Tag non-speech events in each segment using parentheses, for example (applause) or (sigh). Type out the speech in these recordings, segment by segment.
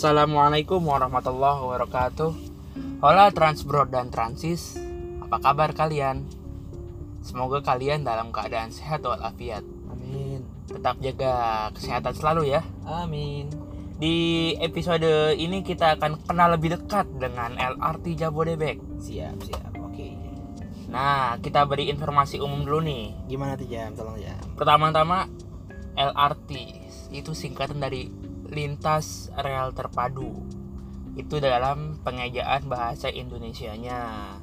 Assalamualaikum warahmatullahi wabarakatuh Hola Transbro dan Transis Apa kabar kalian? Semoga kalian dalam keadaan sehat walafiat Amin. Tetap jaga kesehatan selalu ya Amin. Di episode ini kita akan kenal lebih dekat dengan LRT Jabodebek Siap, siap. Oke. Nah, kita beri informasi umum dulu nih Gimana tuh jam? Tolong jam. Pertama-tama LRT itu singkatan dari lintas rel terpadu. Itu dalam pengejaan bahasa Indonesianya.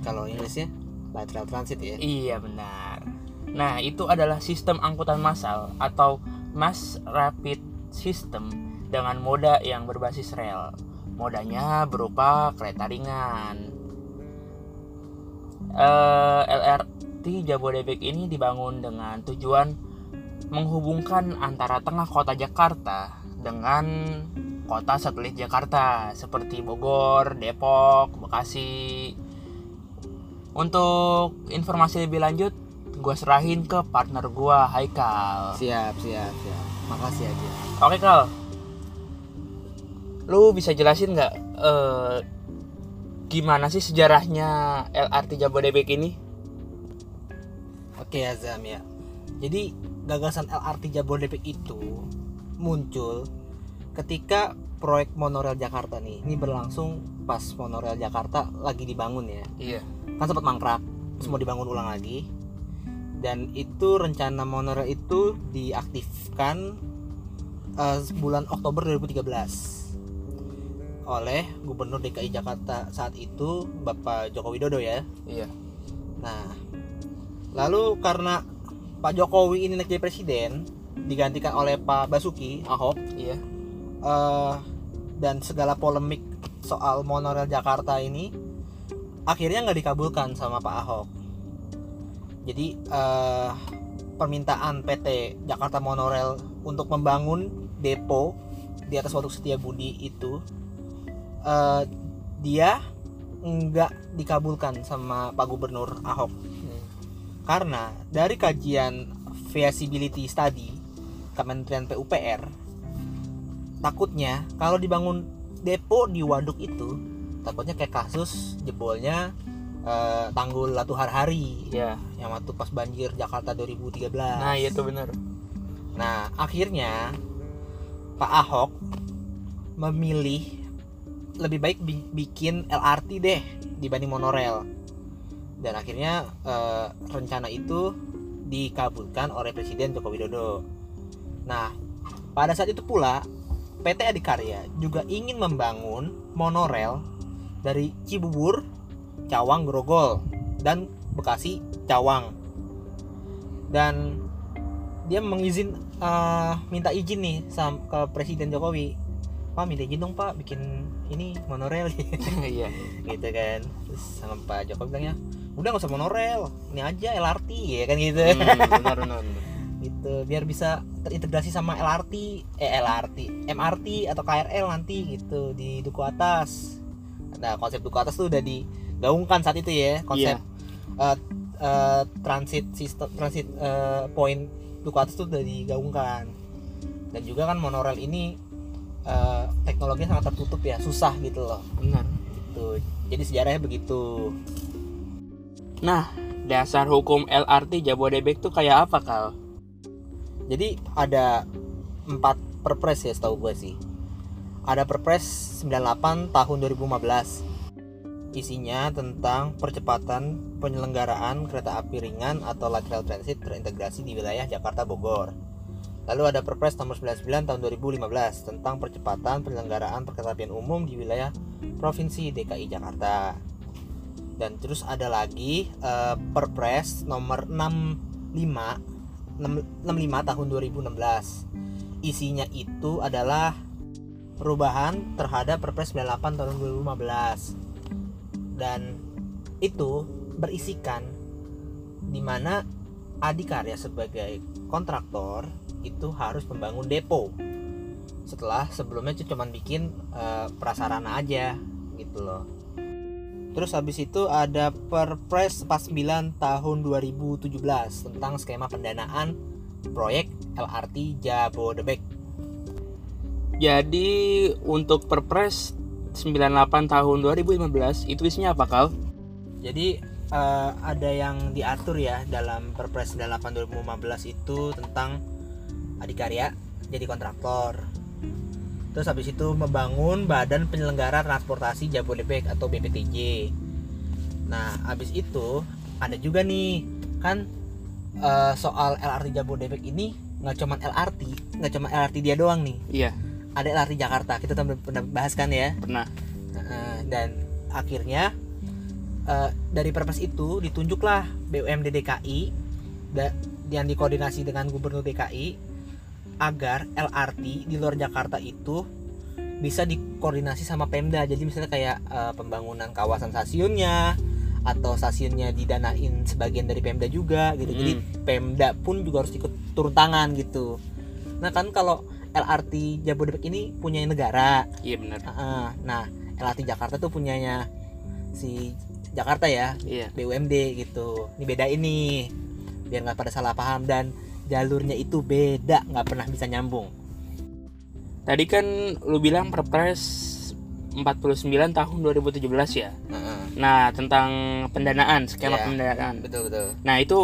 Kalau Inggrisnya lateral transit ya. Iya benar. Nah, itu adalah sistem angkutan massal atau mass rapid system dengan moda yang berbasis rel. Modanya berupa kereta ringan. Eh, LRT Jabodebek ini dibangun dengan tujuan menghubungkan antara tengah kota Jakarta dengan kota satelit Jakarta seperti Bogor, Depok, Bekasi. Untuk informasi lebih lanjut, gue serahin ke partner gue, Haikal. Siap, siap, siap. Makasih aja. Oke Kal, lu bisa jelasin nggak eh, gimana sih sejarahnya LRT Jabodebek ini? Oke Azam ya. Jadi gagasan LRT Jabodebek itu muncul ketika proyek monorail Jakarta nih. Ini berlangsung pas monorail Jakarta lagi dibangun ya. Iya. Kan sempat mangkrak, terus mau dibangun ulang lagi. Dan itu rencana monorail itu diaktifkan eh, bulan Oktober 2013 oleh Gubernur DKI Jakarta saat itu Bapak Joko Widodo ya. Iya. Nah, lalu karena Pak Jokowi ini naik jadi presiden, digantikan oleh Pak Basuki Ahok, Iya. eh, dan segala polemik soal monorail Jakarta ini akhirnya nggak dikabulkan sama Pak Ahok. Jadi eh, permintaan PT Jakarta Monorail untuk membangun depo di atas Waduk Setiabudi itu eh, dia nggak dikabulkan sama Pak Gubernur Ahok Hmm. karena dari kajian feasibility study Kementerian PUPR takutnya kalau dibangun depo di waduk itu takutnya kayak kasus jebolnya eh, tanggul Latu Harhari Iya. yang waktu pas banjir Jakarta 2013 Nah, iya tuh bener. Nah, akhirnya Pak Ahok memilih lebih baik bi- bikin LRT deh dibanding monorail. Dan akhirnya eh, rencana itu dikabulkan oleh Presiden Joko Widodo. Nah, pada saat itu pula PT Adikarya juga ingin membangun monorail dari Cibubur, Cawang, Grogol dan Bekasi, Cawang. Dan dia mengizin eh, minta izin nih sam ke Presiden Jokowi Pak minta izin dong Pak bikin ini monorail (laughs) Iya. gitu kan terus sama Pak Jokowi bilangnya udah nggak usah monorail ini aja LRT ya kan gitu Hmm, benar benar. benar. Gitu. Biar bisa terintegrasi sama LRT eh LRT MRT atau KRL nanti gitu di duku atas. Nah konsep duku atas tuh udah digaungkan saat itu ya konsep eh, eh, transit sistem transit eh, point duku atas tuh udah digaungkan. Dan juga kan monorail ini eh, teknologinya sangat tertutup ya susah gitu loh. Benar. gitu. Jadi sejarahnya begitu. Nah, dasar hukum LRT Jabodebek tuh kayak apa, Kal? Jadi ada empat perpres ya setahu gue sih. Ada perpres 98 tahun 2015. Isinya tentang percepatan penyelenggaraan kereta api ringan atau light rail transit terintegrasi di wilayah Jakarta Bogor. Lalu ada Perpres nomor 99 tahun 2015 tentang percepatan penyelenggaraan perkeretaapian umum di wilayah Provinsi DKI Jakarta. Dan terus ada lagi eh, Perpres nomor 65 65 tahun 2016 isinya itu adalah perubahan terhadap Perpres 98 tahun 2015 dan itu berisikan di mana Adikarya sebagai kontraktor itu harus membangun depo. Setelah sebelumnya itu cuma bikin eh, prasarana aja gitu loh Terus habis itu ada Perpres 49 tahun 2017 tentang skema pendanaan proyek LRT Jabodebek. Jadi untuk Perpres 98 tahun 2015 itu isinya apa kal? Jadi eh, ada yang diatur ya dalam Perpres 98 2015 itu tentang adikarya jadi kontraktor. Terus habis itu membangun Badan Penyelenggara Transportasi Jabodetabek atau BPTJ. Nah, habis itu ada juga nih kan eh, soal LRT Jabodetabek ini nggak cuma LRT, nggak cuma LRT dia doang nih. Iya Ada LRT Jakarta. Kita pernah bahas kan ya. pernah. Heeh, dan akhirnya eh, dari perpres itu ditunjuklah BUMD DKI da- yang dikoordinasi dengan Gubernur DKI agar LRT di luar Jakarta itu bisa dikoordinasi sama Pemda. Jadi misalnya kayak eh, pembangunan kawasan stasiunnya atau stasiunnya didanain sebagian dari Pemda juga gitu. Jadi Pemda pun juga harus ikut turun tangan gitu. Nah kan kalau LRT Jabodebek ini punya negara, Iya benar. Heeh. Nah, LRT Jakarta tuh punyanya si Jakarta ya, Iya. BUMD gitu. Ini beda ini, biar nggak pada salah paham dan jalurnya itu beda, nggak pernah bisa nyambung. Tadi kan lu bilang Perpres 49 tahun 2017 ya. Nah, tentang pendanaan, skema Iya. pendanaan. Betul betul. Nah, itu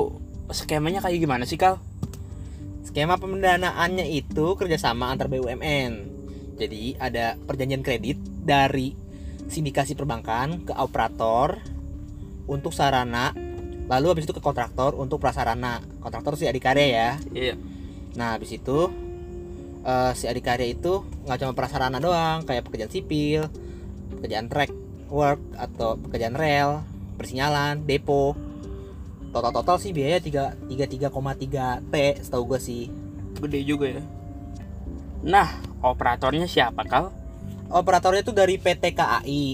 skemanya kayak gimana sih, Kal? Skema pendanaannya itu kerjasama antar BUMN. Jadi ada perjanjian kredit dari sindikasi perbankan ke operator untuk sarana, lalu habis itu ke kontraktor untuk prasarana. Kontraktor si adikarya ya. Iya. Nah, habis itu eh, si adikarya itu nggak cuma prasarana doang, kayak pekerjaan sipil, pekerjaan track work atau pekerjaan rel, persinyalan, depo. Total-total sih biaya 3 33,3 T setahu gue sih. Gede juga ya. Nah, operatornya siapa, Kal? Operatornya tuh dari PT KAI.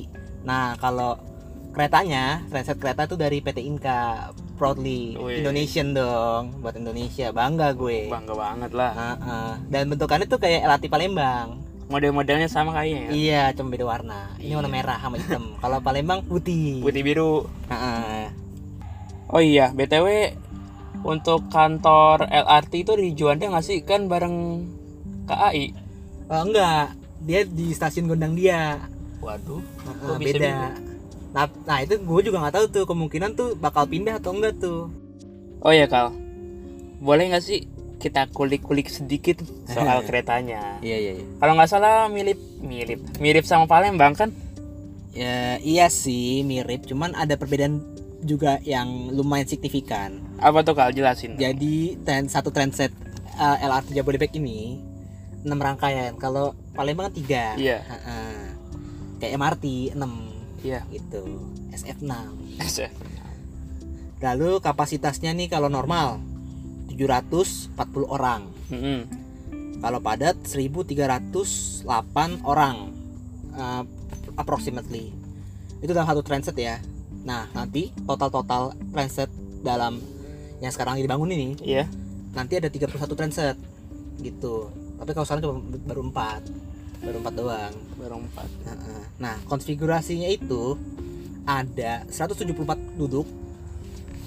Nah, kalau keretanya, transit kereta tuh dari PT Inka. Proudly Wih. Indonesian dong, buat Indonesia. Bangga gue. Bangga banget lah. Heeh. Dan bentukannya tuh kayak LRT Palembang. Model-modelnya sama kayaknya ya. Iya, cuma beda warna. Ini warna Iya. merah sama hitam. (laughs) Kalau Palembang putih. Putih biru. Heeh. Oh iya, BTW untuk kantor LRT itu di Juanda nggak sih? Kan bareng KAI. Oh, enggak, dia di stasiun Gondang dia. Waduh. Kok bisa beda. Nah, nah itu gue juga nggak tahu tuh kemungkinan tuh bakal pindah atau enggak tuh. Oh iya, Kal. Boleh nggak sih kita kulik-kulik sedikit soal (laughs) keretanya? Iya iya. iya. Kalau nggak salah mirip mirip mirip sama Palembang kan? Ya iya sih mirip, cuman ada perbedaan juga yang lumayan signifikan. Apa tuh Kal jelasin? Jadi tren satu transit uh, LRT Jabodebek ini 6 rangkaian. Kalau Palembang kan 3. Iya. Kayak MRT 6 Iya. gitu. SF6. Lalu kapasitasnya nih kalau normal 740 orang. Mm-mm. Kalau padat 1308 orang. uh, approximately. Itu dalam satu transit ya. Nah, nanti total-total transit dalam yang sekarang lagi dibangun ini Iya. nanti ada 31 transit gitu. Tapi kalau sekarang cuma baru 4. Baru 4 doang. Baru empat. Nah, konfigurasinya itu ada 174 duduk,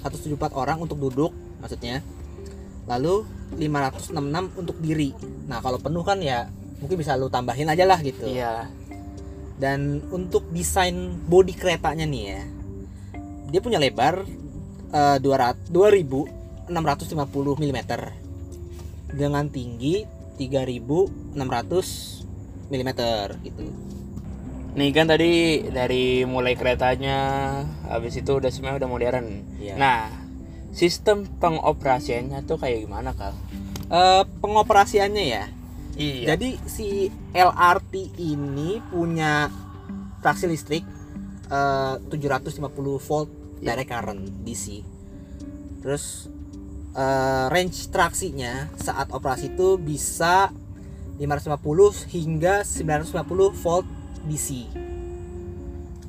174 orang untuk duduk maksudnya. Lalu 566 untuk diri. Nah, kalau penuh kan ya mungkin bisa lu tambahin aja lah gitu. Iya. Dan untuk desain bodi keretanya nih ya. Dia punya lebar eh, 200 2650 mm dengan tinggi 3600 mm gitu. Nih kan tadi dari mulai keretanya, habis itu udah semuanya udah modern. Iya. Nah, sistem pengoperasiannya tuh kayak gimana kal? Eh, pengoperasiannya ya. Iya. Jadi si LRT ini punya traksi listrik eh, 750 volt Iya. direct current DC. Terus eh, range traksinya saat operasi itu bisa 550 hingga 950 volt DC.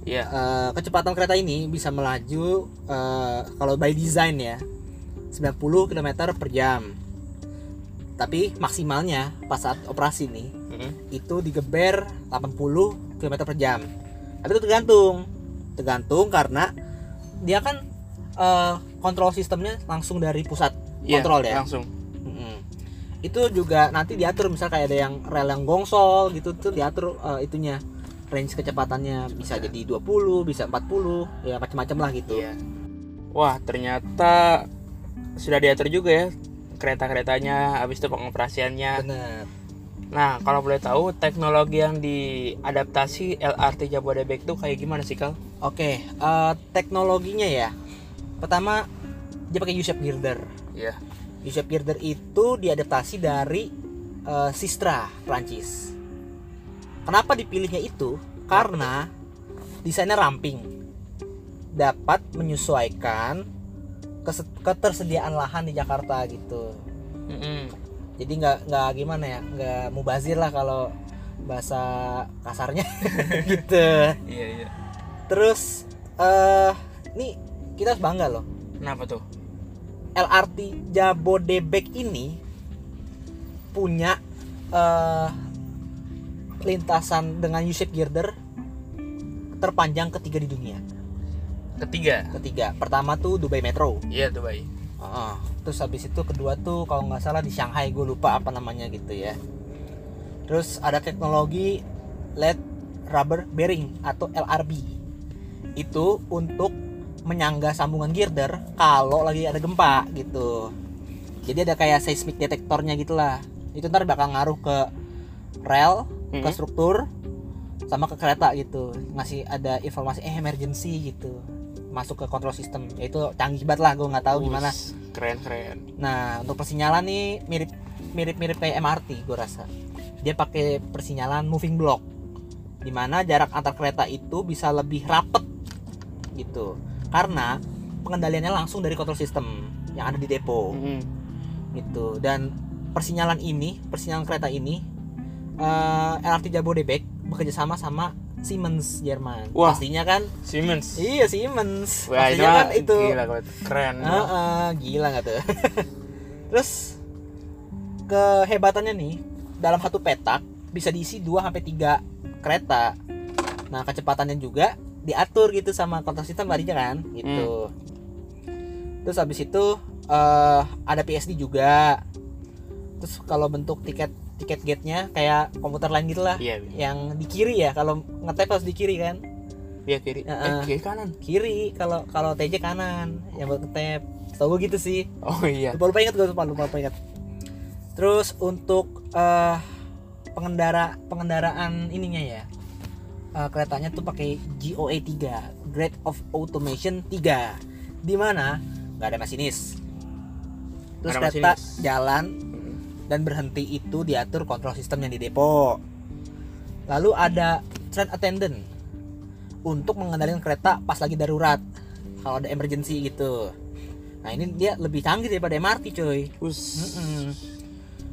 Iya. Eh, kecepatan kereta ini bisa melaju eh, kalau by design ya 90 km per jam. Tapi maksimalnya pas saat operasi nih Mm-mm. itu digeber 80 km per jam. Tapi itu tergantung, tergantung karena dia kan eh, kontrol sistemnya langsung dari pusat Iya, kontrol ya. Langsung. Mm-mm. Itu juga nanti diatur misal kayak ada yang rel yang gongsol gitu tuh diatur eh, itunya range kecepatannya bisa jadi 20 bisa 40 ya macam-macam lah gitu Iya. Wah, ternyata sudah diatur juga ya kereta-keretanya, habis itu pengoperasiannya. bener Nah, kalau boleh tahu teknologi yang diadaptasi LRT Jabodebek itu kayak gimana sih, Kal? oke eh, teknologinya ya pertama dia pakai U-shape girder Iya. U-shape girder itu diadaptasi dari eh, Sistra Prancis. Kenapa dipilihnya itu? Karena desainnya ramping. Dapat menyesuaikan ketersediaan lahan di Jakarta gitu. Mm-mm. jadi nggak nggak gimana ya nggak mubazir lah kalau bahasa kasarnya. (laughs) Gitu. Iya, iya. terus eh nih kita harus bangga loh. Kenapa tuh? LRT Jabodebek ini punya eh lintasan dengan U-shape girder terpanjang ketiga di dunia Ketiga. ketiga pertama tuh Dubai Metro Iya, Dubai. Heeh. terus habis itu kedua tuh kalau nggak salah di Shanghai gue lupa apa namanya gitu ya terus ada teknologi lead rubber bearing atau LRB itu untuk menyangga sambungan girder kalau lagi ada gempa gitu. Jadi ada kayak seismic detektornya gitulah itu ntar bakal ngaruh ke rel ke Mhm. struktur sama ke kereta gitu. Ngasih ada informasi eh emergency gitu. Masuk ke control system. Ya itu canggih banget lah gue nggak tahu gimana. Keren, keren. nah untuk persinyalan nih mirip mirip mirip kayak MRT gue rasa. Dia pakai persinyalan moving block di mana jarak antar kereta itu bisa lebih rapet gitu karena pengendaliannya langsung dari control system yang ada di depo. Mm-mm. gitu. Dan persinyalan ini persinyalan kereta ini eh, LRT Jabodebek bekerja sama sama Siemens Jerman. Wah. pastinya kan? Siemens. iya Siemens. Wah, itu, pastinya kan itu. gila keren. Heeh, gila nggak tuh? (laughs) Terus kehebatannya nih dalam satu petak bisa diisi 2 sampai 3 kereta. Nah kecepatannya juga diatur gitu sama kontrol sistem larinya kan gitu terus habis itu eh, ada PSD juga terus kalau bentuk tiket tiket gate-nya kayak komputer lain gitu lah Iya, iya. yang di kiri ya kalau ngetep harus di kiri kan Iya kiri. Eh, Heeh. kiri kanan. kiri kalau kalau TJ kanan yang buat ngetep tau gue gitu sih Oh iya. lupa lupa ingat gue lupa lupa, lupa ingat terus untuk eh pengendara pengendaraan ininya ya eh, keretanya tuh pakai GOA 3 Grade of Automation 3 di mana nggak ada masinis. Terus ada kereta masinis. jalan dan berhenti itu diatur kontrol sistem yang di depo. Lalu ada train attendant untuk mengendalikan kereta pas lagi darurat kalau ada emergency gitu. Nah ini dia lebih canggih daripada MRT coy. Us.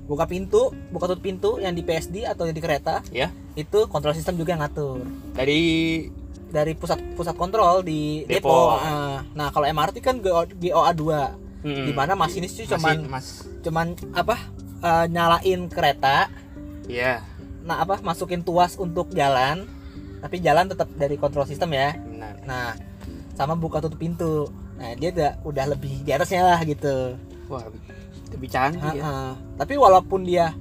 Buka pintu buka tutup pintu yang di PSD atau yang di kereta Ya. itu kontrol sistem juga yang ngatur. Dari dari pusat pusat kontrol di Depo. depo, Ah, nah kalau MRT kan GO, GOA 2 mm, di mana masinis itu cuman Mas. cuman apa eh, nyalain kereta. Iya, nah apa masukin tuas untuk jalan tapi jalan tetap dari kontrol sistem ya. Benar. nah sama buka tutup pintu. Nah dia udah udah lebih di atasnya lah gitu. Wah, lebih canggih ya. Tapi walaupun dia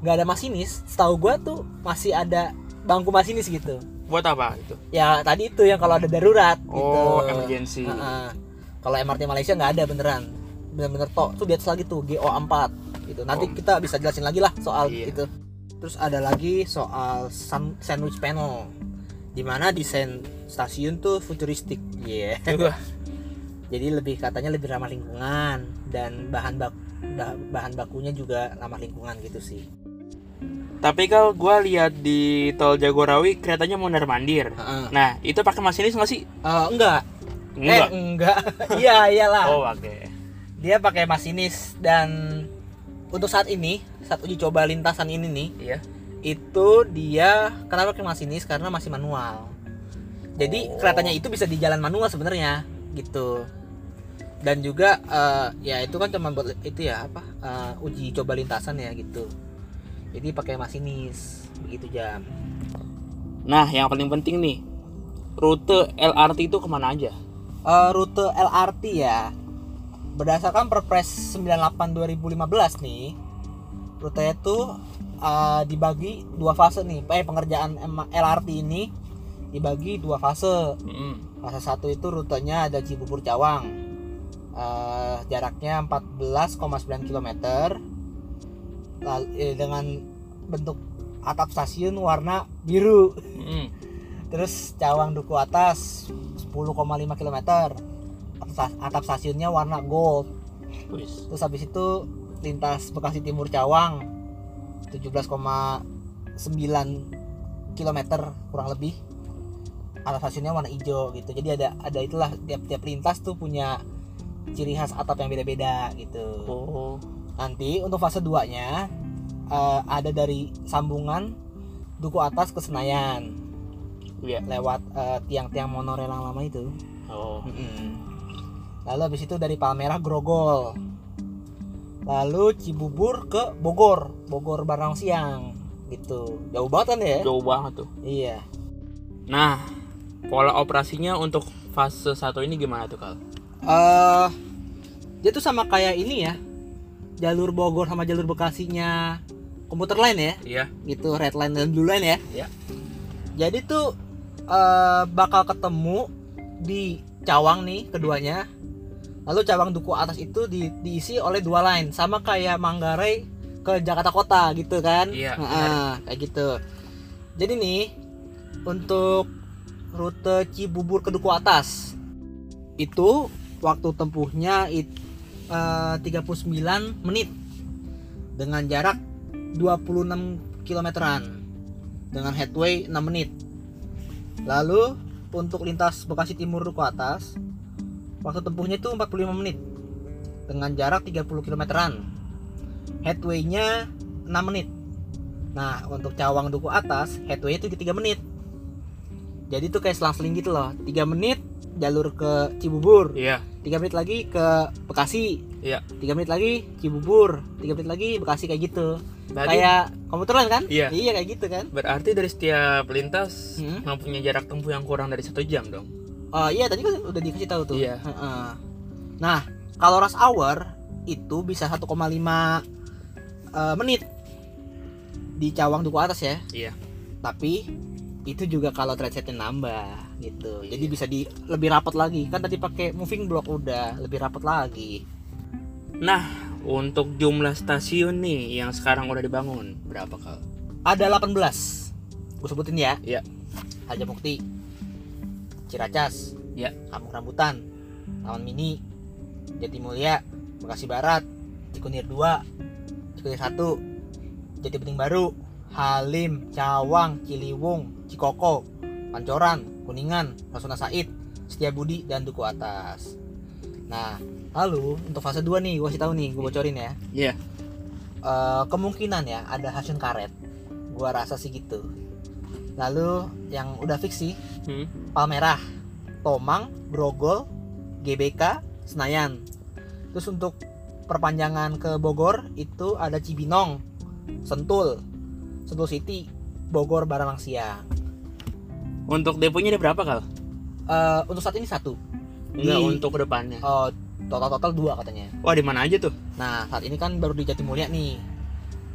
nggak ada masinis setahu gua tuh masih ada bangku masinis gitu Buat apa itu? ya tadi itu yang kalau ada darurat Oh, gitu emergency. Kalau MRT Malaysia nggak ada beneran bener-bener tok tuh di atas lagi tuh GO4 gitu nanti Oh. kita bisa jelasin lagi lah soal Iya. itu terus ada lagi soal sandwich panel di mana desain stasiun tuh futuristik. Wah, (laughs) jadi lebih katanya lebih ramah lingkungan dan bahan bak bahan bakunya juga ramah lingkungan gitu sih Tapi kalau gua lihat di tol Jagorawi keretanya mondar mandir. Heeh. Nah, itu pakai masinis nggak sih? Eh, enggak Enggak. eh enggak (laughs) iya iyalah Oh, oke. dia pakai masinis dan untuk saat ini saat uji coba lintasan ini nih Iya. itu dia kenapa pakai masinis karena masih manual jadi Oh. keretanya itu bisa di jalan manual sebenarnya gitu dan juga eh, ya itu kan cuma buat itu ya apa eh, uji coba lintasan ya gitu. Jadi pakai masinis begitu jam. Nah, yang paling penting nih, rute LRT itu ke mana aja? Eh, rute LRT ya berdasarkan Perpres 98 2015 nih rutenya tuh uh, dibagi dua fase nih. Eh pengerjaan LRT ini dibagi dua fase. Mm-mm. fase satu itu rutenya ada Cibubur Cawang Eh, jaraknya 14,9 km Lalu, eh, dengan bentuk atap stasiun warna biru. Mm-mm. terus Cawang Duku Atas 10,5 km atap, stasiunnya warna gold. Wis. terus habis itu lintas Bekasi Timur Cawang 17,9 km kurang lebih. Atap stasiunnya warna hijau gitu. Jadi ada ada itulah tiap-tiap lintas tuh punya ciri khas atap yang beda-beda gitu Oh. nanti untuk fase 2 nya eh, ada dari sambungan Duku Atas ke Senayan Iya. lewat eh, tiang-tiang monorel yang lama itu Oh. Lalu habis itu dari Palmerah Grogol. Lalu Cibubur ke Bogor, Bogor Barang Siang gitu. Jauh banget kan ya? Jauh banget tuh. Iya. Nah, pola operasinya untuk fase satu ini gimana tuh kal? Eh dia tuh sama kayak ini ya. Jalur Bogor sama jalur Bekasinya komuter lain ya, Iya. gitu red line dan blue line ya. Iya. Jadi tuh eh bakal ketemu di Cawang nih keduanya. Lalu Cawang Duku atas itu di- diisi oleh dua line sama kayak Manggarai ke Jakarta Kota gitu kan. Iya, Nah, kayak gitu. Jadi nih untuk rute Cibubur ke Duku atas itu waktu tempuhnya it, eh, 39 menit dengan jarak 26 kilometeran dengan headway 6 menit. Lalu untuk lintas Bekasi Timur Duku atas waktu tempuhnya itu 45 menit dengan jarak 30 kilometeran. Headway-nya 6 menit. Nah, untuk Cawang Duku atas headway itu 3 menit. Jadi itu kayak selang-seling gitu loh. 3 menit jalur ke Cibubur, Iya. 3 menit lagi ke Bekasi, Iya. 3 menit lagi Cibubur, 3 menit lagi Bekasi kayak gitu. Berarti, Kayak komuter lain kan? Iya. Iya kayak gitu kan? berarti dari setiap lintas Hmm. mempunyai jarak tempuh yang kurang dari satu jam dong. Oh iya tadi kan udah dikasih tahu tuh. Iya. Heeh. Nah kalau rush hour itu bisa 1,5 eh, menit di Cawang Duku atas ya. Iya. Tapi itu juga kalau trendsetnya nambah gitu. Jadi Iya. bisa di lebih rapat lagi. Kan tadi pakai moving block udah lebih rapat lagi. Nah, untuk jumlah stasiun nih yang sekarang udah dibangun berapa kal? Ada 18. Gue sebutin ya. Iya. Haja Mukti. Ciracas. Iya. Kampung Rambutan. Taman Mini. Jatimulya. Bekasi Barat. Cikunir 2. Cikunir 1. Jati Bening Baru. Halim, Cawang, Ciliwung, Cikoko, Pancoran, Kuningan, Rasuna Said, Setiabudi dan Duku Atas. Nah, lalu untuk fase 2 nih, gue kasih tahu nih, gue bocorin ya. Iya. Eh, kemungkinan ya ada Hasyun Karet. Gua rasa sih gitu. Lalu yang udah fix sih Hmm. Palmerah, Tomang, Grogol, GBK, Senayan. Terus untuk perpanjangan ke Bogor itu ada Cibinong, Sentul, Sentul City, Bogor Barang Siang. Untuk deponya ada berapa kal? Eh, untuk saat ini satu. Enggak Di- untuk ke depannya. Oh, total-total dua katanya. Wah di mana aja tuh? Nah, saat ini kan baru di Jatimulya nih.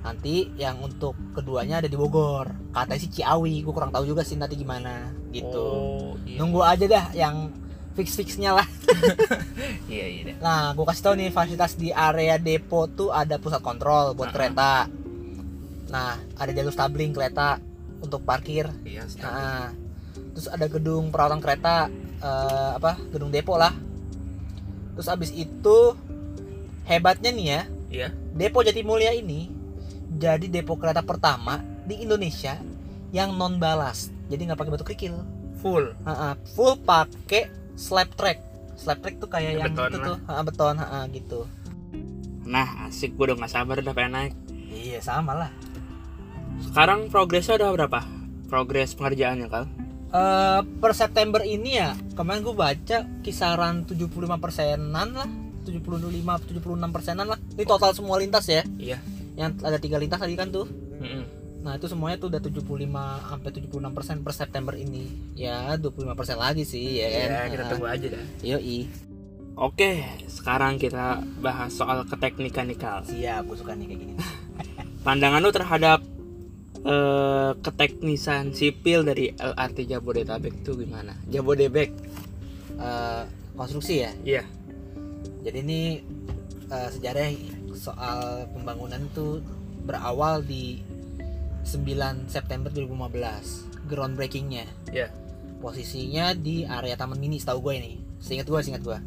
Nanti yang untuk keduanya ada di Bogor. Katanya sih Ciawi, gue kurang tahu juga sih nanti gimana gitu. Oh, iya. Nunggu aja dah yang fix-fixnya lah. (laughs) Iya iya. deh. Nah, gue kasih tahu nih fasilitas di area depo tuh ada pusat kontrol buat Ah. kereta. Nah, ada jalur stabling kereta untuk parkir. Iya. setuju. Nah, terus ada gedung perawatan kereta eh, apa? Gedung depo lah. Terus abis itu hebatnya nih ya, Iya. Depo Jatimulya ini jadi depo kereta pertama di Indonesia yang non balas. Jadi nggak pakai batu kerikil. Full. Ha-ha, full pakai slab track. Slab track tuh kayak Ya, yang beton itu lah. tuh, ha, beton, ha, gitu. Nah asik gue udah gak sabar udah pengen naik. Iya sama lah. Sekarang progresnya udah berapa? Progres pengerjaannya kal? Eh, per September ini ya kemarin gue baca kisaran 75 persenan lah. 75 76 persenan lah. Ini total semua lintas ya. Iya. yang ada tiga lintas tadi kan tuh. Mm-mm. nah itu semuanya tuh udah 75 sampai 76 persen per September ini. Ya 25 persen lagi sih ya kan? Iya kita Nah, tunggu aja dah. yoi. Oke, sekarang kita bahas soal keteknikan nih Kal. siap gue suka nih kayak gini. (laughs) Pandangan lu terhadap eh, keteknisan sipil dari LRT Jabodetabek itu gimana? Jabodebek. Eh, konstruksi ya? Iya. Jadi ini eh, sejarah soal pembangunan itu berawal di 9 September 2015 groundbreakingnya. Iya. Posisinya di area Taman Mini setahu gue ini. Seingat gue seingat gue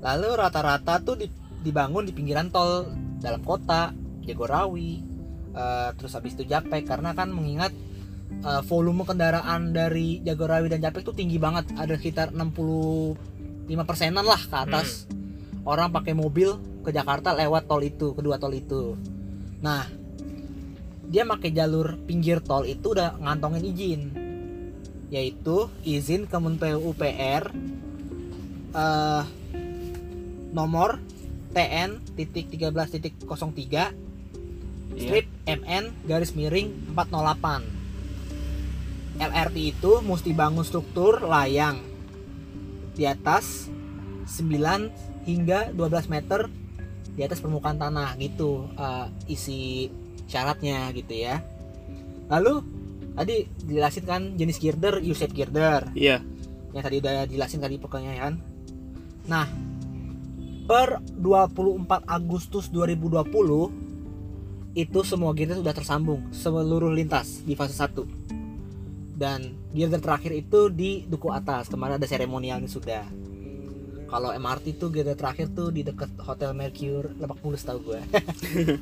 lalu rata-rata tuh di- dibangun di pinggiran tol dalam kota Jagorawi eh, terus habis itu Japek karena kan mengingat eh, volume kendaraan dari Jagorawi dan Japek tuh tinggi banget ada sekitar 65 persenan lah ke atas. Orang pakai mobil ke Jakarta lewat tol itu kedua tol itu. Nah dia pakai jalur pinggir tol itu udah ngantongin izin yaitu izin Kementerian PUPR eh, nomor TN titik 13 titik 03 iya. Strip MN garis miring 408 LRT itu mesti bangun struktur layang di atas 9 hingga 12 meter di atas permukaan tanah gitu eh, isi syaratnya gitu ya. Lalu tadi dijelasin kan jenis girder U-shape girder. Iya. Yang tadi udah jelasin tadi pokoknya kan? Nah per 24 Agustus 2020 itu semua girder sudah tersambung seluruh lintas di fase 1 dan girder terakhir itu di duku atas. Kemarin ada seremonialnya sudah. Kalau MRT tuh girder terakhir tuh di dekat Hotel Mercure Lebak Bulus tau gue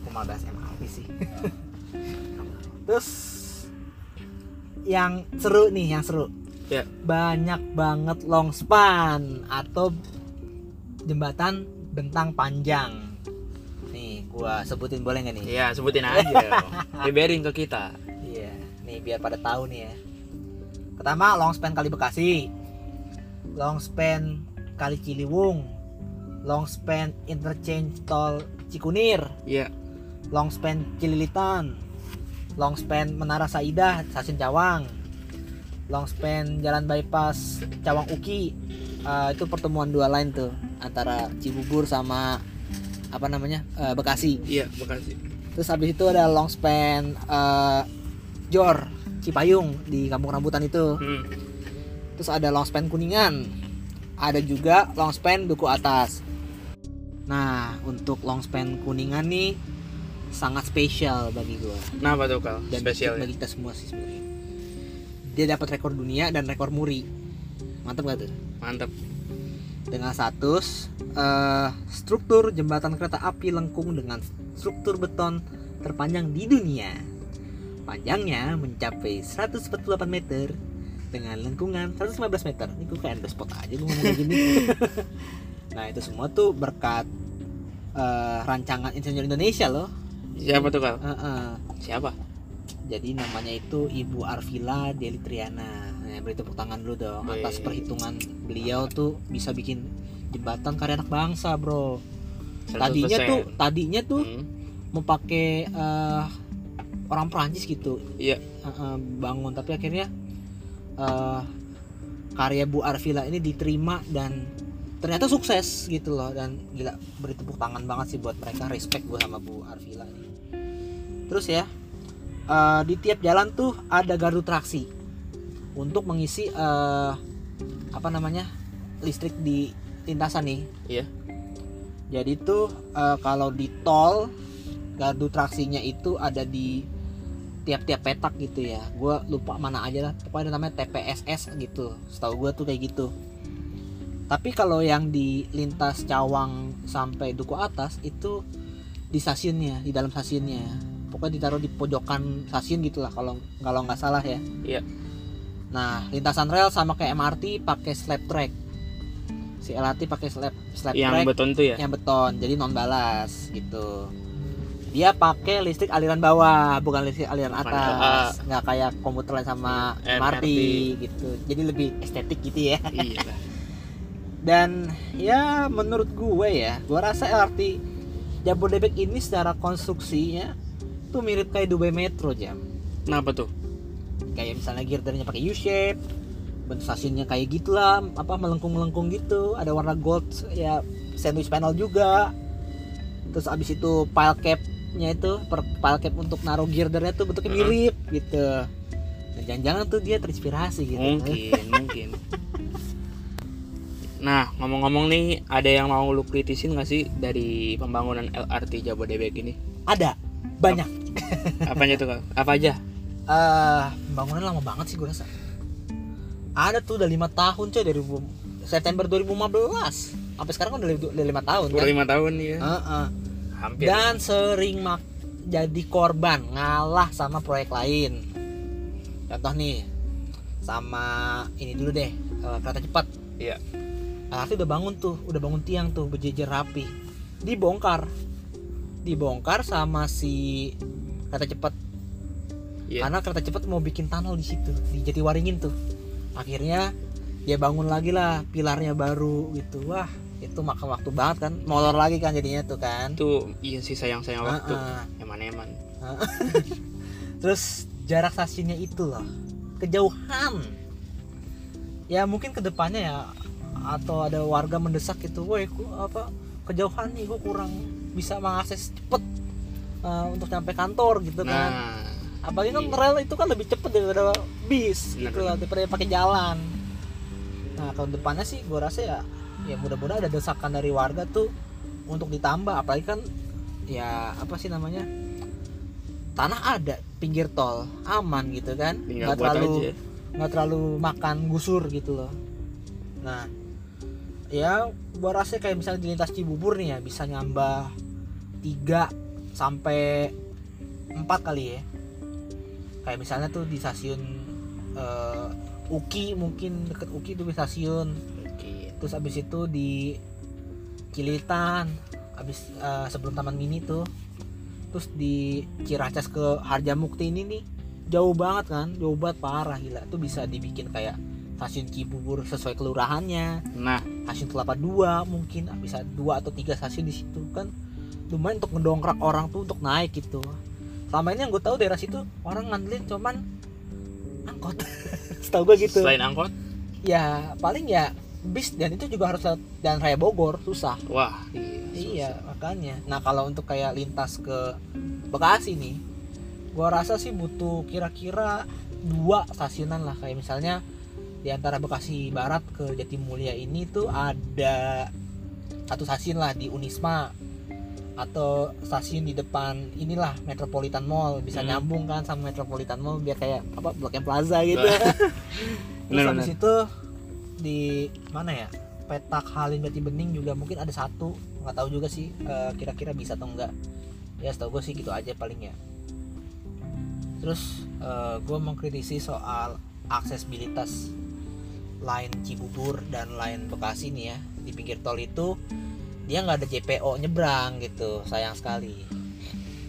bahas (laughs) MRT sih? Terus yang seru nih yang seru. Ya. banyak banget long span atau jembatan bentang panjang gua sebutin boleh nggak nih? Iya sebutin aja beberin (laughs) ke kita. Iya nih biar pada tahu nih ya. Pertama long span kali Bekasi. Long span kali Ciliwung. Long span interchange tol Cikunir. Iya. Long span Cililitan. Long span Menara Saidah stasiun Cawang. Long span Jalan Bypass Cawang Uki. Eh, itu pertemuan dua line tuh antara Cibubur sama apa namanya eh, Bekasi. Iya bekasi. Terus habis itu ada long span eh, Jor Cipayung di Kampung Rambutan itu. Hmm. terus ada long span Kuningan. Ada juga long span Duku Atas. Nah untuk long span Kuningan nih sangat spesial bagi gua. Kenapa tuh kal? Dan spesialnya bagi kita semua sih sebenarnya. Dia dapat rekor dunia dan rekor muri. Mantap gak tuh? Mantap dengan status eh, struktur jembatan kereta api lengkung dengan struktur beton terpanjang di dunia. Panjangnya mencapai 148 meter dengan lengkungan 115 meter. Ini gue kayak spot aja gue ngomong kayak gini. (laughs) Nah itu semua tuh berkat eh, rancangan insinyur Indonesia loh. Siapa tuh kal Eh, eh. siapa? Jadi namanya itu Ibu Arvila Deli Triana nah, beri tepuk tangan dulu dong atas perhitungan beliau tuh bisa bikin jembatan karya anak bangsa bro. 100%. tadinya tuh tadinya tuh Hmm. mau pakai eh, orang Prancis gitu. Iya. Eh, eh, bangun. Tapi akhirnya eh, karya Bu Arvila ini diterima dan ternyata sukses gitu loh. Dan gila beri tepuk tangan banget sih buat mereka. Respect gue sama Bu Arvila ini. Terus ya eh, di tiap jalan tuh ada gardu traksi untuk mengisi eh, apa namanya listrik di lintasan nih. Iya. jadi tuh eh, kalau di tol gardu traksinya itu ada di tiap-tiap petak gitu ya. Gue lupa mana aja lah. Pokoknya ada namanya TPSS gitu. Setahu gue tuh kayak gitu. Tapi kalau yang di lintas Cawang sampai Duku Atas itu di stasiunnya di dalam stasiunnya. Pokoknya ditaruh di pojokan stasiun gitulah kalau kalau nggak salah ya. Iya. Nah lintasan rel sama kayak MRT pakai slab track. Si LRT pakai slab slab yang track. beton tuh ya? Yang beton jadi non balas gitu. Dia pakai listrik aliran bawah bukan listrik aliran Bukan atas. nggak kayak komuter lain sama MRT. MRT gitu. Jadi lebih estetik gitu ya. Iya. (laughs) Dan ya menurut gue ya gue rasa LRT Jabodebek ini secara konstruksinya tuh mirip kayak Dubai Metro jam. Kenapa tuh kayak misalnya girdernya pakai U shape bentuk stasiunnya kayak gitulah apa melengkung-melengkung gitu. Ada warna gold ya sandwich panel juga. Terus abis itu pile cap capnya itu per file cap untuk naruh girdernya tuh bentuknya mirip gitu. Dan jangan-jangan tuh dia terinspirasi gitu. Mungkin mungkin. Nah ngomong-ngomong nih ada yang mau lu kritisin gak sih dari pembangunan LRT Jabodebek ini? Ada banyak. Apa aja tuh Kak? apa aja pembangunan lama banget sih gue rasa. Ada tuh udah lima tahun coy dari September 2015 sampai sekarang kan udah, udah lima tahun udah kan? lima tahun ya Heeh. hampir. Dan sering mak jadi korban ngalah sama proyek lain. Contoh nih sama ini dulu deh eh, kereta cepat. Iya. LRT udah bangun tuh udah bangun tiang tuh berjejer rapi. Dibongkar. Dibongkar sama si kereta cepat Iya. karena kereta cepat mau bikin tunnel di situ di Jatiwaringin tuh. Akhirnya dia bangun lagi lah pilarnya baru gitu. Wah itu makan waktu banget kan. Molor lagi kan jadinya tuh kan. Itu iya sih sayang sayang waktu. Heeh. eman eman (laughs) terus jarak stasiunnya itu loh. Kejauhan. Ya mungkin ke depannya ya atau ada warga mendesak gitu woi apa kejauhan nih gue kurang bisa mengakses cepet eh, untuk sampai kantor gitu kan. Nah apalagi kan Iya. rel itu kan lebih cepet daripada bis Bener, gitu lah daripada pakai jalan. Nah kalau depannya sih gue rasa ya ya mudah-mudahan ada desakan dari warga tuh untuk ditambah. Apalagi kan ya apa sih namanya tanah ada pinggir tol aman gitu kan. Nggak terlalu nggak terlalu makan gusur gitu loh. Nah ya gua rasa kayak misalnya di lintas Cibubur nih ya bisa nyambah 3 sampai 4 kali ya kayak misalnya tuh di stasiun eh, Uki mungkin deket Uki itu di stasiun. Mungkin. terus abis itu di Cilitan abis eh, sebelum Taman Mini tuh. Terus di Ciracas ke Harjamukti ini nih jauh banget kan jauh banget parah gila. Tuh bisa dibikin kayak stasiun Cibubur sesuai kelurahannya. Nah. Stasiun Kelapa Dua mungkin bisa dua atau tiga stasiun di situ kan. Lumayan untuk ngedongkrak orang tuh untuk naik gitu selama ini yang gue tahu daerah situ orang ngandelin cuman angkot. (laughs) Setahu gue gitu. Selain angkot? Ya paling ya bis dan itu juga harus lewat jalan raya Bogor susah. Wah iya iya makanya. Nah kalau untuk kayak lintas ke Bekasi nih gua rasa sih butuh kira-kira dua stasiunan lah. Kayak misalnya di antara Bekasi Barat ke Jatimulya ini tuh ada satu stasiun lah di Unisma atau stasiun di depan inilah Metropolitan Mall bisa Hmm. nyambung kan sama Metropolitan Mall biar kayak apa Blok M Plaza gitu (laughs) Terus Bener, habis bener. itu di mana ya? Petak Halim Jati Bening juga mungkin ada satu, nggak tahu juga sih eh, kira-kira bisa atau enggak. Ya setahu gue sih gitu aja paling ya. Terus gue mengkritisi soal aksesibilitas line Cibubur dan line Bekasi nih ya di pinggir tol itu dia nggak ada JPO nyebrang gitu. Sayang sekali.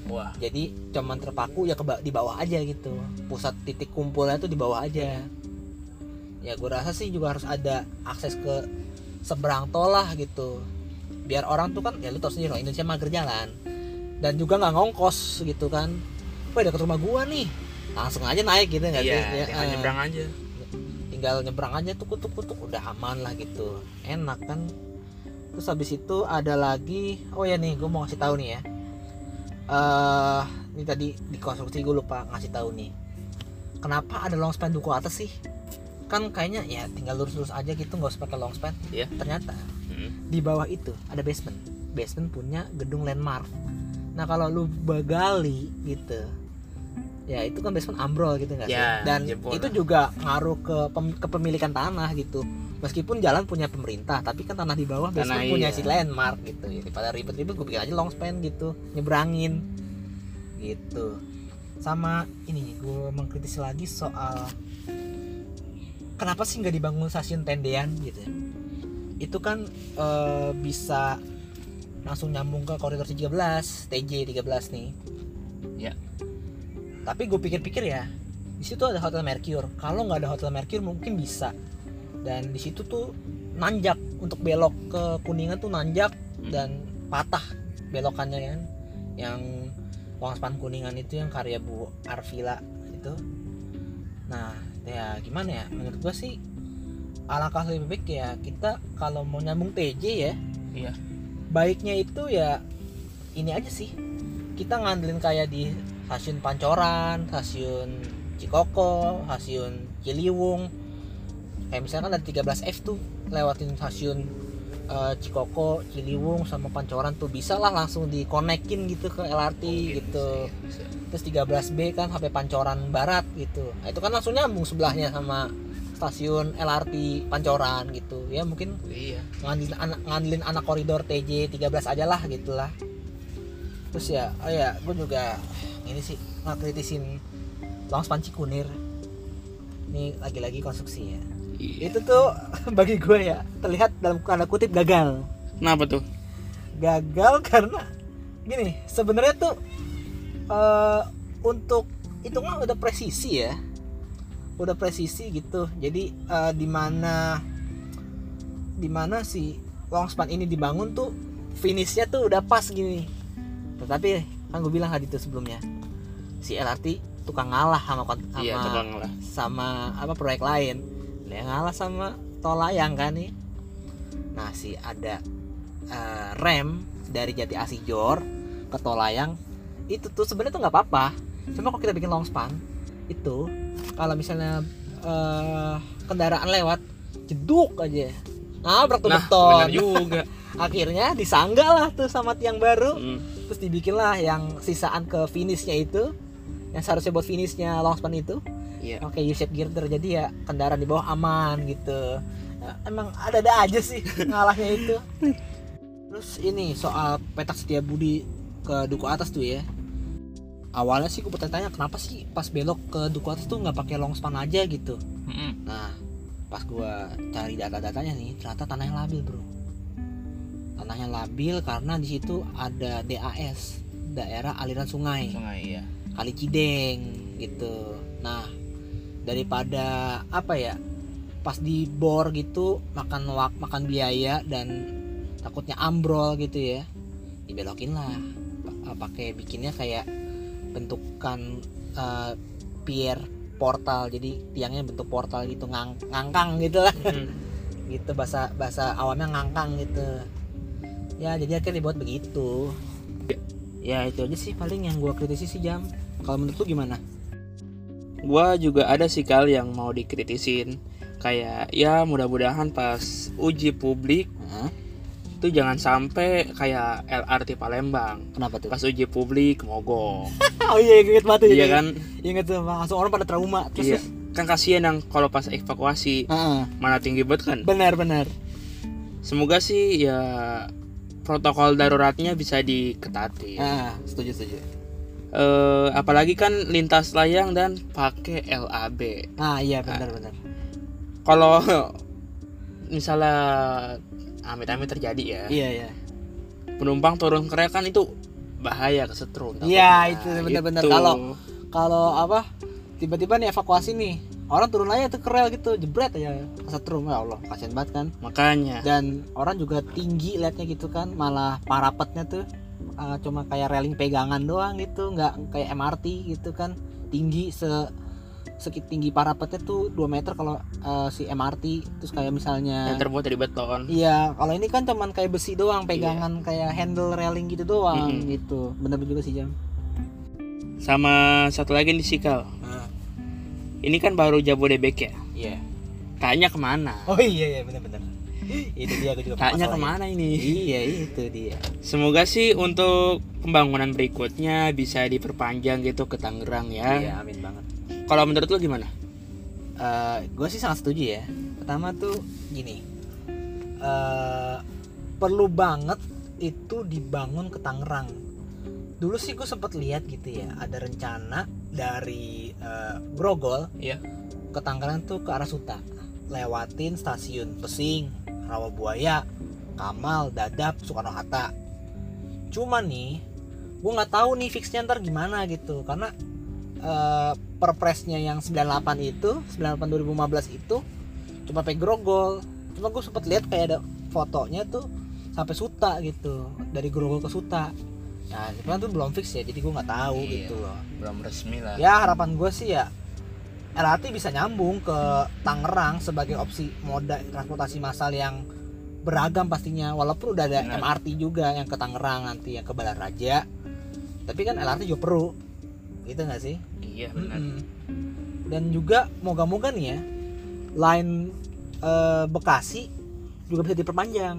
Wah. Jadi cuman terpaku ya ke di bawah aja gitu. Pusat titik kumpulnya tuh di bawah aja. Ya gue rasa sih juga harus ada akses ke seberang tol lah gitu. Biar orang tuh kan ya lu tau sendiri loh, Indonesia mager jalan dan juga nggak ngongkos gitu kan. Wah deket rumah gua nih. Langsung aja naik gitu nggak iya sih? Ya, tinggal eh, nyebrang aja. Tinggal nyebrang aja tuh kutuk kutuk udah aman lah gitu. Enak kan terus habis itu ada lagi oh ya nih gue mau ngasih tahu nih ya. Eh ini tadi di konstruksi gue lupa ngasih tahu nih. Kenapa ada long span duku atas sih? Kan kayaknya ya tinggal lurus-lurus aja gitu nggak usah pakai long span. Iya. ternyata Hmm. di bawah itu ada basement. Basement punya gedung landmark. Nah kalau lu begali gitu ya itu kan basement ambrol gitu nggak sih? Ya, dan jebol itu juga ngaruh ke pem- kepemilikan tanah gitu meskipun jalan punya pemerintah tapi kan tanah di bawah basement Tanah punya iya. si landmark gitu ya, daripada ribet-ribet gue bikin aja long span gitu nyebrangin gitu sama ini gue mengkritisi lagi soal kenapa sih nggak dibangun stasiun tendean gitu ya? itu kan eh, bisa langsung nyambung ke koridor 13 TJ 13 nih Ya. tapi gue pikir-pikir ya di situ ada hotel Mercure kalau nggak ada hotel Mercure mungkin bisa dan di situ tuh nanjak untuk belok ke kuningan tuh nanjak Hmm. dan patah belokannya kan. Yang Longspan Kuningan itu yang karya Bu Arvila itu. Nah ya gimana ya? Menurut gua sih alangkah lebih baik ya kita kalau mau nyambung TJ ya. Iya. baiknya itu ya ini aja sih. Kita ngandelin kayak di stasiun Pancoran stasiun Cikoko stasiun Ciliwung kayak misalkan ada 13F tuh lewatin stasiun eh, Cikoko Ciliwung sama Pancoran tuh bisa lah langsung dikonekin gitu ke LRT gitu. Bisa, bisa. terus 13B kan sampai Pancoran Barat gitu. Nah, itu kan langsung nyambung sebelahnya sama stasiun LRT Pancoran gitu. Ya mungkin iya. ngandelin anak ngandelin anak koridor TJ 13 aja lah gitulah terus ya oh ya gue juga ini sih ngakritisin Longspan Cikunir ini lagi-lagi konstruksi ya Iya. itu tuh (laughs) bagi gue ya terlihat dalam tanda kutip gagal. Kenapa tuh? Gagal karena gini sebenarnya tuh eh, untuk itu mah udah presisi ya. Udah presisi gitu. Jadi eh, di mana di mana si longspan ini dibangun tuh finishnya tuh udah pas gini. Tetapi kan gue bilang tadi tuh sebelumnya si LRT tukang ngalah sama kon- sama iya tukang sama apa proyek lain dia ngalah sama tol layang kan nih? Nah si ada eh, rem dari Jati Asih Jor ke tol layang itu tuh sebenarnya tuh nggak apa-apa. Cuma kalau kita bikin long span itu kalau misalnya eh, kendaraan lewat jeduk aja. Nabrak tuh nah beton. juga. (laughs) Akhirnya disanggah lah tuh sama tiang baru. Hmm. terus dibikinlah yang sisaan ke finishnya itu yang seharusnya buat finishnya long span itu iya. Oke U-shape girder jadi ya kendaraan di bawah aman gitu. Ya, emang ada-ada aja sih (laughs) ngalahnya itu. Terus ini soal petak setia budi ke duku atas tuh ya. Awalnya sih gue bertanya kenapa sih pas belok ke duku atas tuh nggak pakai long span aja gitu? Nah pas gua cari data-datanya nih ternyata tanahnya labil bro. Tanahnya labil karena di situ ada DAS daerah aliran sungai. Sungai iya. Kali Cideng gitu. Nah, daripada apa ya? Pas di bor gitu makan wak makan biaya dan takutnya ambrol gitu ya. Dibelokin lah. Pa- pakai bikinnya kayak bentukan eh, pier portal. Jadi tiangnya bentuk portal gitu ngang ngangkang gitu lah. Mm. (laughs) gitu bahasa bahasa awamnya ngangkang gitu. Ya, jadi akhirnya dibuat begitu. Ya, itu aja sih paling yang gua kritisi sih jam. Kalau menurut lu gimana? Gua juga ada sih kal yang mau dikritisin kayak ya mudah-mudahan pas uji publik itu jangan sampai kayak LRT Palembang Kenapa tuh? pas uji publik mogok (laughs) Oh iya inget banget iya kan Inget tuh langsung orang pada trauma. Terus iya terus. kan kasihan yang kalau pas evakuasi Heeh. mana tinggi banget kan benar benar. semoga sih ya protokol daruratnya bisa diketati Ah, setuju setuju. Eh, apalagi kan lintas layang dan pakai LAB Ah iya benar benar. kalau (laughs) misalnya amit-amit terjadi ya Iya iya. penumpang turun ke rel kan itu bahaya kesetrum Iya, itu benar-benar. Itu. Kalau- Kalau apa? Tiba-tiba nih evakuasi nih. Orang turun aja tuh ke rel gitu, jebret aja kesetrum ya Allah, kasihan banget kan. makanya Dan orang juga tinggi liatnya gitu kan, malah parapetnya tuh uh, cuma kayak railing pegangan doang gitu, nggak kayak MRT gitu kan. Tinggi se sekit tinggi parapetnya tuh 2 meter kalau uh, si MRT terus kayak misalnya yang terbuat dari beton Iya, kalau ini kan cuman kayak besi doang, pegangan kayak handle railing gitu doang Mm-mm. gitu. Bener juga sih jam. sama satu lagi di Sikal ini kan baru Jabodebek ya Iya. tanya ke mana Oh iya iya bener-bener. Itu dia aku juga tanya ke mana ini Iya itu dia. semoga sih untuk pembangunan berikutnya bisa diperpanjang gitu ke Tangerang ya Iya amin banget. kalau menurut lu gimana gue sih sangat setuju ya. Pertama tuh gini, eh perlu banget itu dibangun ke Tangerang. Dulu sih gue sempet lihat gitu ya, ada rencana dari eh, Grogol Iya. ke Tangerang tuh ke arah Suta, lewatin stasiun Pesing, Rawabuaya, Kamal, Dadap, Soekarno Hatta. Cuma nih, gue nggak tahu nih fixnya ntar gimana gitu, karena eh, perpresnya yang 98 itu 98 2015 itu cuma pakai grogol cuma gue sempet lihat kayak ada fotonya tuh sampai Suta gitu. Dari grogol ke Suta. Nah kan tuh belum fix ya jadi gue nggak tahu Iya. gitu loh. belum resmi lah. Ya harapan gue sih ya LRT bisa nyambung ke Tangerang sebagai opsi moda transportasi massal yang beragam pastinya walaupun udah ada Benar. MRT juga yang ke Tangerang nanti yang ke Balaraja. Tapi kan LRT juga perlu gitu nggak sih? Iya benar. Mm-mm. dan juga moga-moga nih ya line eh, Bekasi juga bisa diperpanjang.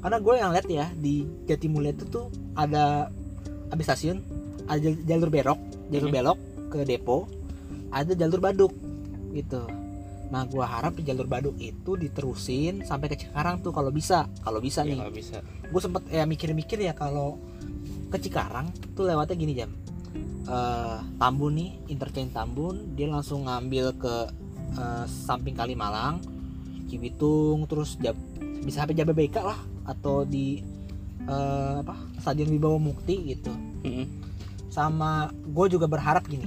Karena gue yang lihat ya di Jatimulya itu tuh ada habis stasiun ada jal- jalur belok jalur belok ke depo ada jalur baduk gitu. Nah gue harap di jalur baduk itu diterusin sampai ke Cikarang tuh kalau bisa kalau bisa ya nih. nggak bisa. Gue sempet ya mikir-mikir ya kalau ke Cikarang tuh lewatnya gini jam. Eh, Tambun nih interchange Tambun dia langsung ngambil ke eh, samping Kalimalang Cibitung terus Jab- bisa sampai Jababeka lah atau di eh, apa Stadion Wibawa Mukti gitu. Mm-mm. sama gue juga berharap gini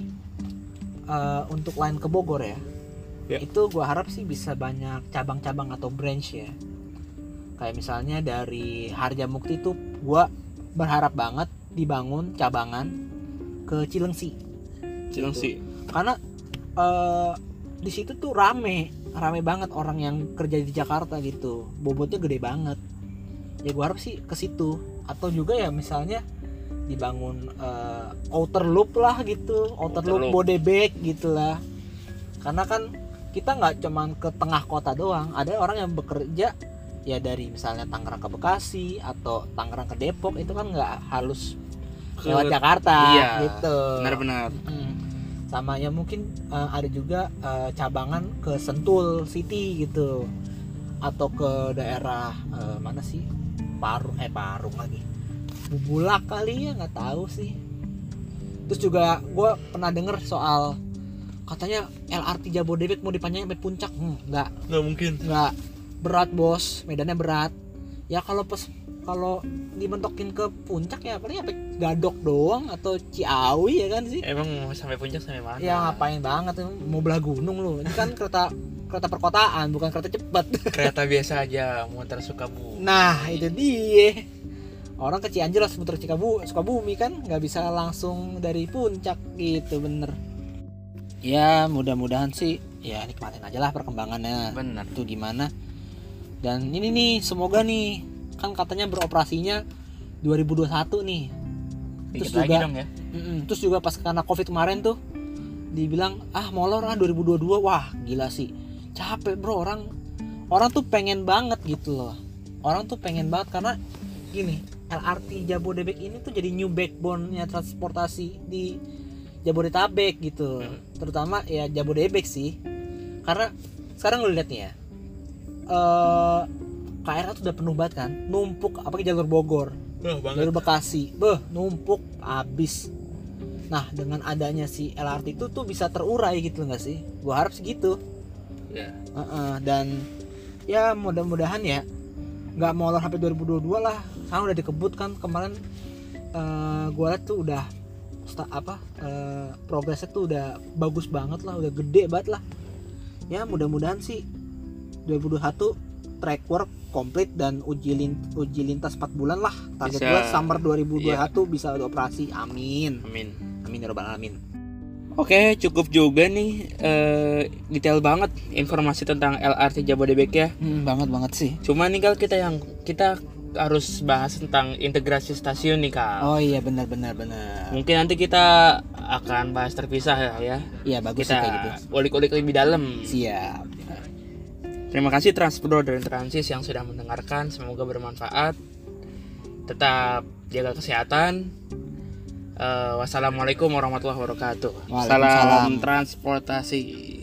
eh, untuk line ke Bogor ya? Ya. itu gue harap sih bisa banyak cabang-cabang atau branch ya. Kayak misalnya dari Harja Mukti itu gue berharap banget dibangun cabangan ke Cilengsi. Cilengsi. Karena eh, di situ tuh rame rame banget orang yang kerja di Jakarta gitu. Bobotnya gede banget. Ya gue harap sih ke situ. Atau juga ya misalnya dibangun eh, outer loop lah gitu. Outer, Outer loop, loop. Bodebek gitu lah. Karena kan kita nggak cuman ke tengah kota doang. Ada orang yang bekerja ya dari misalnya Tangerang ke Bekasi atau Tangerang ke Depok itu kan nggak halus Ke- lewat Jakarta iya, gitu. benar-benar. Mm. sama ya mungkin eh, ada juga eh, cabangan ke Sentul City gitu. Atau ke daerah eh, mana sih? Parung eh Parung lagi Bubulak kali ya nggak tahu sih. Terus juga gue pernah denger soal katanya LRT Jabodebek mau dipanjangin sampai puncak. Hmm, nggak. Nggak mungkin. Nggak. Berat bos. Medannya berat. Ya kalau pas kalau dimentokin ke puncak ya paling sampai gadok doang atau Ciawi ya kan sih. Emang mau sampai puncak sampai mana? Ya ngapain banget mau belah gunung lu ini kan kereta kereta perkotaan bukan kereta cepat. Kereta biasa aja muter Sukabumi nah itu dia orang ke Cianjur harus muter Cikabu Sukabumi kan? Nggak bisa langsung dari puncak gitu bener. Ya mudah-mudahan sih ya nikmatin aja lah perkembangannya. Benar itu gimana? Dan ini nih semoga nih kan katanya beroperasinya 2021 nih. Dikit Terus lagi juga- dong ya. Mm-mm. terus juga pas karena covid kemarin tuh dibilang ah molor ah 2022 wah gila sih. Capek bro. Orang orang tuh pengen banget gitu loh. Orang tuh pengen banget karena gini LRT Jabodebek ini tuh jadi new backbone-nya transportasi di Jabodetabek gitu Hmm. terutama ya Jabodebek sih karena sekarang lu lihat nih ya eh KRL tuh udah penuh banget kan numpuk apalagi jalur Bogor Wah, dari Bekasi, beh numpuk habis. Nah dengan adanya si LRT itu tuh bisa terurai gitu nggak sih? Gua harap segitu. ya Heeh, dan ya mudah-mudahan ya nggak molor sampai 2022 lah. Sekarang udah dikebut kan kemarin eh gua liat tuh udah apa eh, progresnya tuh udah bagus banget lah, udah gede banget lah. Ya mudah-mudahan sih 2021 track work komplit dan uji lin- uji lintas 4 bulan lah. Target Bisa. gua summer 2021 bisa udah operasi. Amin. amin Amin ya robbal alamin. Oke, cukup juga nih eh, detail banget informasi tentang LRT Jabodebek ya. Hmm, banget banget sih. Cuma nih kalau kita yang kita harus bahas tentang integrasi stasiun nih kak. Oh iya benar benar benar. Mungkin nanti kita akan bahas terpisah ya. ya. Iya bagus sih Kita kayak gitu. ulik-ulik lebih dalam. Siap. Terima kasih Transpro dan Transis yang sudah mendengarkan. Semoga bermanfaat. Tetap jaga kesehatan. Eh, wassalamualaikum warahmatullahi wabarakatuh. Salam transportasi.